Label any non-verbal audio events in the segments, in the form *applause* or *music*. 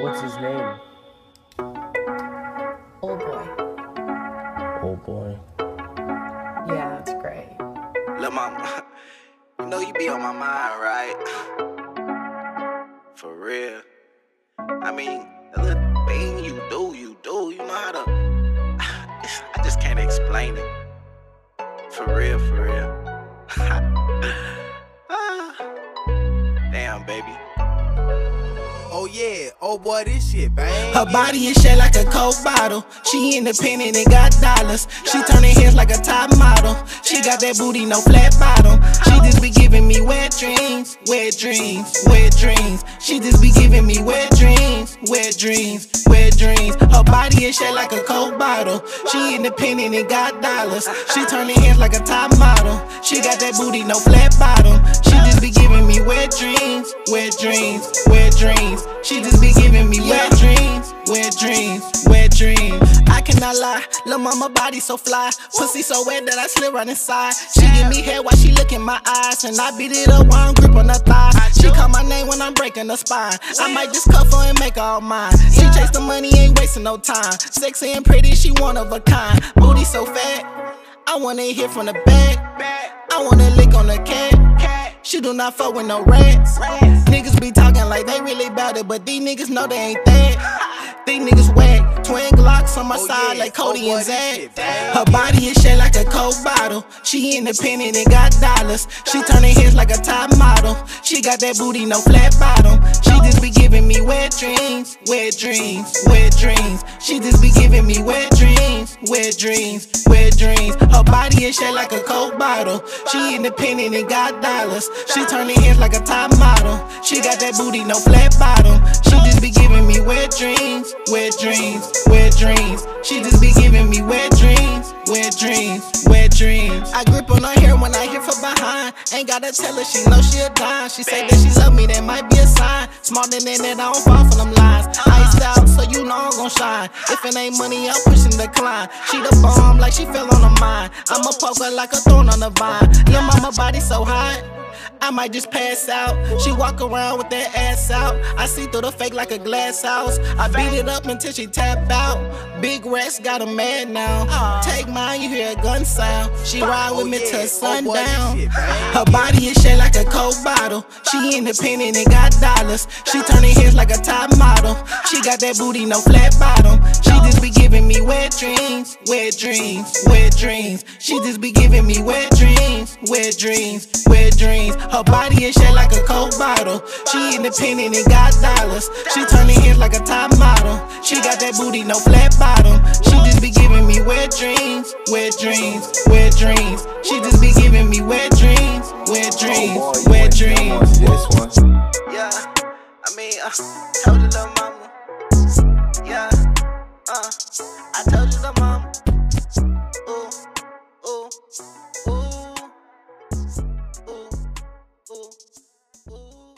What's his name? Old boy. Old boy. Yeah, it's great. Lil' mama, *laughs* you know you be on my mind, right? For real. I mean, the little thing you do, you do. You know how to. *sighs* I just can't explain it. For real, for real. *laughs* Ah. Damn, baby. Oh yeah, oh boy, this shit, bang. Her body is shaped like a coke bottle. She independent and got dollars. She turning heads like a top model. She got that booty, no flat bottom. She just be giving me wet dreams, wet dreams, wet dreams. She just be giving me wet dreams, wet dreams, wet dreams. Her body is shaped like a coke bottle. She independent and got dollars. She turning heads like a top model. She got that booty, no flat bottom. She just be giving me wet dreams, wet dreams, wet dreams. She just be giving me wet dreams, wet dreams, wet dreams. I cannot lie, lil' mama body so fly, pussy so wet that I slip right inside. She give me head while she look in my eyes, and I beat it up while I'm grip on her thigh. She call my name when I'm breaking her spine. I might just cuff her and make her all mine. She chase the money, ain't wasting no time. Sexy and pretty, she one of a kind. Booty so fat, I wanna hear from the back. I wanna lick on the cat. She do not fuck with no rats. Niggas be talking like they really bout it, but these niggas know they ain't that. These niggas. Twin on my Oh, side yeah. like Cody Oh, and Zack. Her body is shaped like a coke bottle. She independent and got dollars. She turning heads like a top model. She got that booty, no flat bottom. She just be giving me wet dreams, wet dreams, wet dreams. She just be giving me wet dreams, wet dreams, wet dreams. Her body is shaped like a coke bottle. She independent and got dollars. She turning heads like a top model. She got that booty, no flat bottom. She just be giving me wet dreams, wet dreams, wet dreams. She just be giving me wet dreams, wet dreams, wet dreams. I grip on her hair when I hit from behind. Ain't gotta tell her she know she a dime. She say that she love me, that might be a sign. Smarter than that, I don't fall for them lines. Iced out, so you know I'm gon' shine. If it ain't money, I'm pushing the decline. She the bomb like she fell on her mind. I'ma poke her like a thorn on the vine. Lil' mama body so hot. I might just pass out. She walk around with that ass out. I see through the fake like a glass house. I beat it up until she tap out. Big Rex got her mad now. Ah. Take mine, you hear a gun sound. She ride with Oh, me till Oh, boy, this sundown. Her body is shaped like a coke bottle. She independent and got dollars. She turning heads like a top model. She got that booty, no flat bottom. She just be giving me wet dreams, wet dreams, wet dreams. She just be giving me wet dreams, wet dreams, wet dreams. Her body is shaped like a coke bottle. She independent and got dollars. She turning heads like a top model. She got that booty, no flat bottom. She just be giving me wet dreams, wet dreams, wet dreams. She just be giving me wet dreams, wet dreams, boy, you wet dreams. This one. Yeah, I mean, uh, told you, little mama. I told you, little mama. Ooh, ooh, ooh, ooh, ooh, ooh.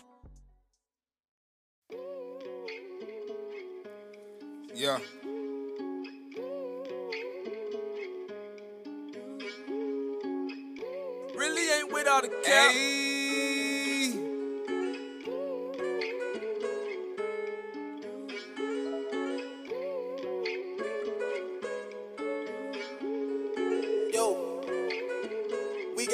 Yeah. Really ain't with all the cap. Yo,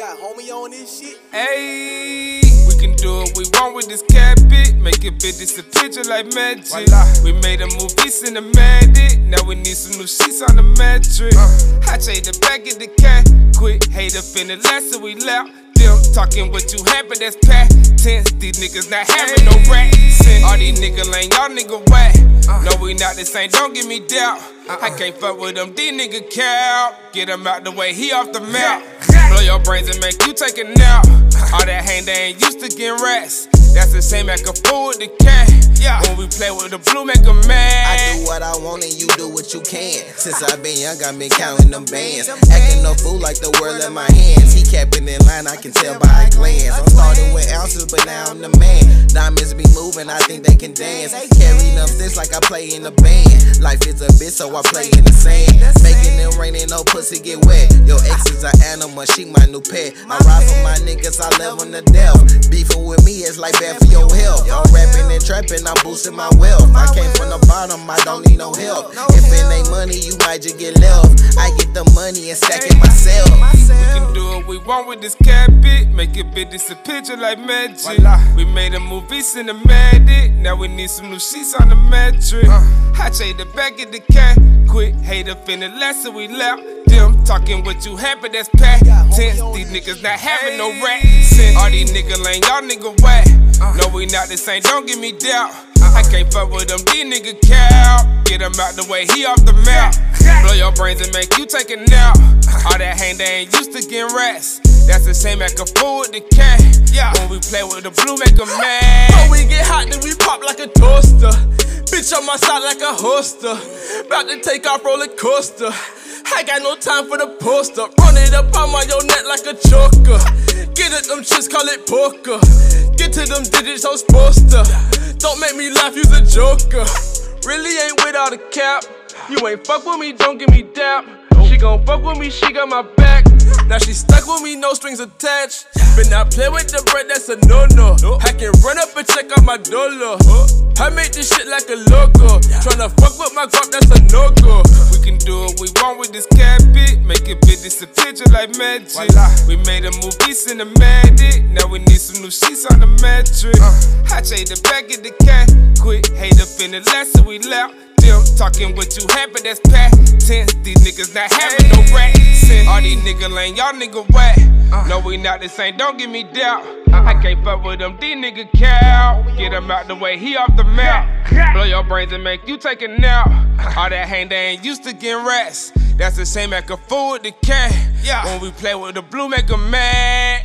got homie on this shit. Hey, we can do what we want with this cat bit. Make it bit, this a picture like magic. We made a movie cinematic. Now we need some new sheets on the mattress. Uh. I trade the back of the cat. Quick, hater finna last so we left. Them talking what you but that's tense. These niggas not having no rats. All these niggas lame, y'all nigga whack. No, we not the same, don't give me doubt. I can't fuck with them, these nigga cow. Get him out the way, he off the map. Blow your brains and make you take a nap. All that hang, they ain't used to getting rats. That's the same act a fool with the cat. Yeah. When we play with the blue, make a I I do what I want and you do what you can. Since I've been young, I've been counting them bands. Acting no fool like the world in my hands. He capping in line, I can tell by a glance. I'm starting with ounces, but now I'm the man. Diamonds be moving, I think they can dance. Carry them sticks like I play in the band. Life is a bitch, so I play in the sand. Making pussy get wet. Your ex is an animal, she my new pet. I ride for my niggas, I love them to death. Beefing with me is like bad for your health. I'm rapping and trapping, I'm boosting my my wealth. I came from the bottom, I don't need no help. If it ain't money, you might just get left. I get the money and stack it myself. We can do what we want with this cabbage. Make it big, this a picture like magic. We made a movie cinematic. Now we need some new sheets on the mattress. Uh. I trade the back of the cat. Quit hater finna less so we left. Them talking what you happy, that's pack. Tense, these niggas not having no rap. Since all these niggas lame, y'all nigga whack. Uh. No, we not the same, don't give me doubt. Uh-uh. I can't fuck with them, these niggas cow. Get him out the way, he off the map. *laughs* Blow your brains and make you take a nap. Uh-huh. All that hang, they ain't used to getting rest. That's the same act a fool with the cat. Yeah. When we play with the blue, make 'em mad. When we get hot, then we pop like a toaster. Bitch on my side like a holster. About to take off roller coaster. I got no time for the poster. Run it up on my your neck like a choker. Get it, them chicks call it poker. Get to them digits, I'm supposed to. Don't make me laugh, you's a joker. Really ain't without a cap. You ain't fuck with me, don't give me dap. She gon' fuck with me, she got my back. Now she stuck with me, no strings attached. But not play with the bread, that's a no no. I can run up and check out my dollar. I make this shit like a logo. Tryna fuck with my guap, that's a no go. We can do what we want with this cabbage. Make it a picture like magic. We made a movie cinematic. Now we need some new sheets on the mattress. Uh. I trade the back of the cat. Quit hater finna less so we left. Them talking what you happy, that's pack. Tense, these niggas not having no. Since all these niggas lame, y'all nigga whack. Uh. No, we not the same, don't give me doubt. I uh-uh. can't fuck with them, these niggas cow. Get him out the way, he off the map. Blow your brains and make you take a nap. Uh-huh. All that hang, they ain't used to getting rest. That's the same act a fool with the cat. Yeah. When we play with the blue, make 'em mad.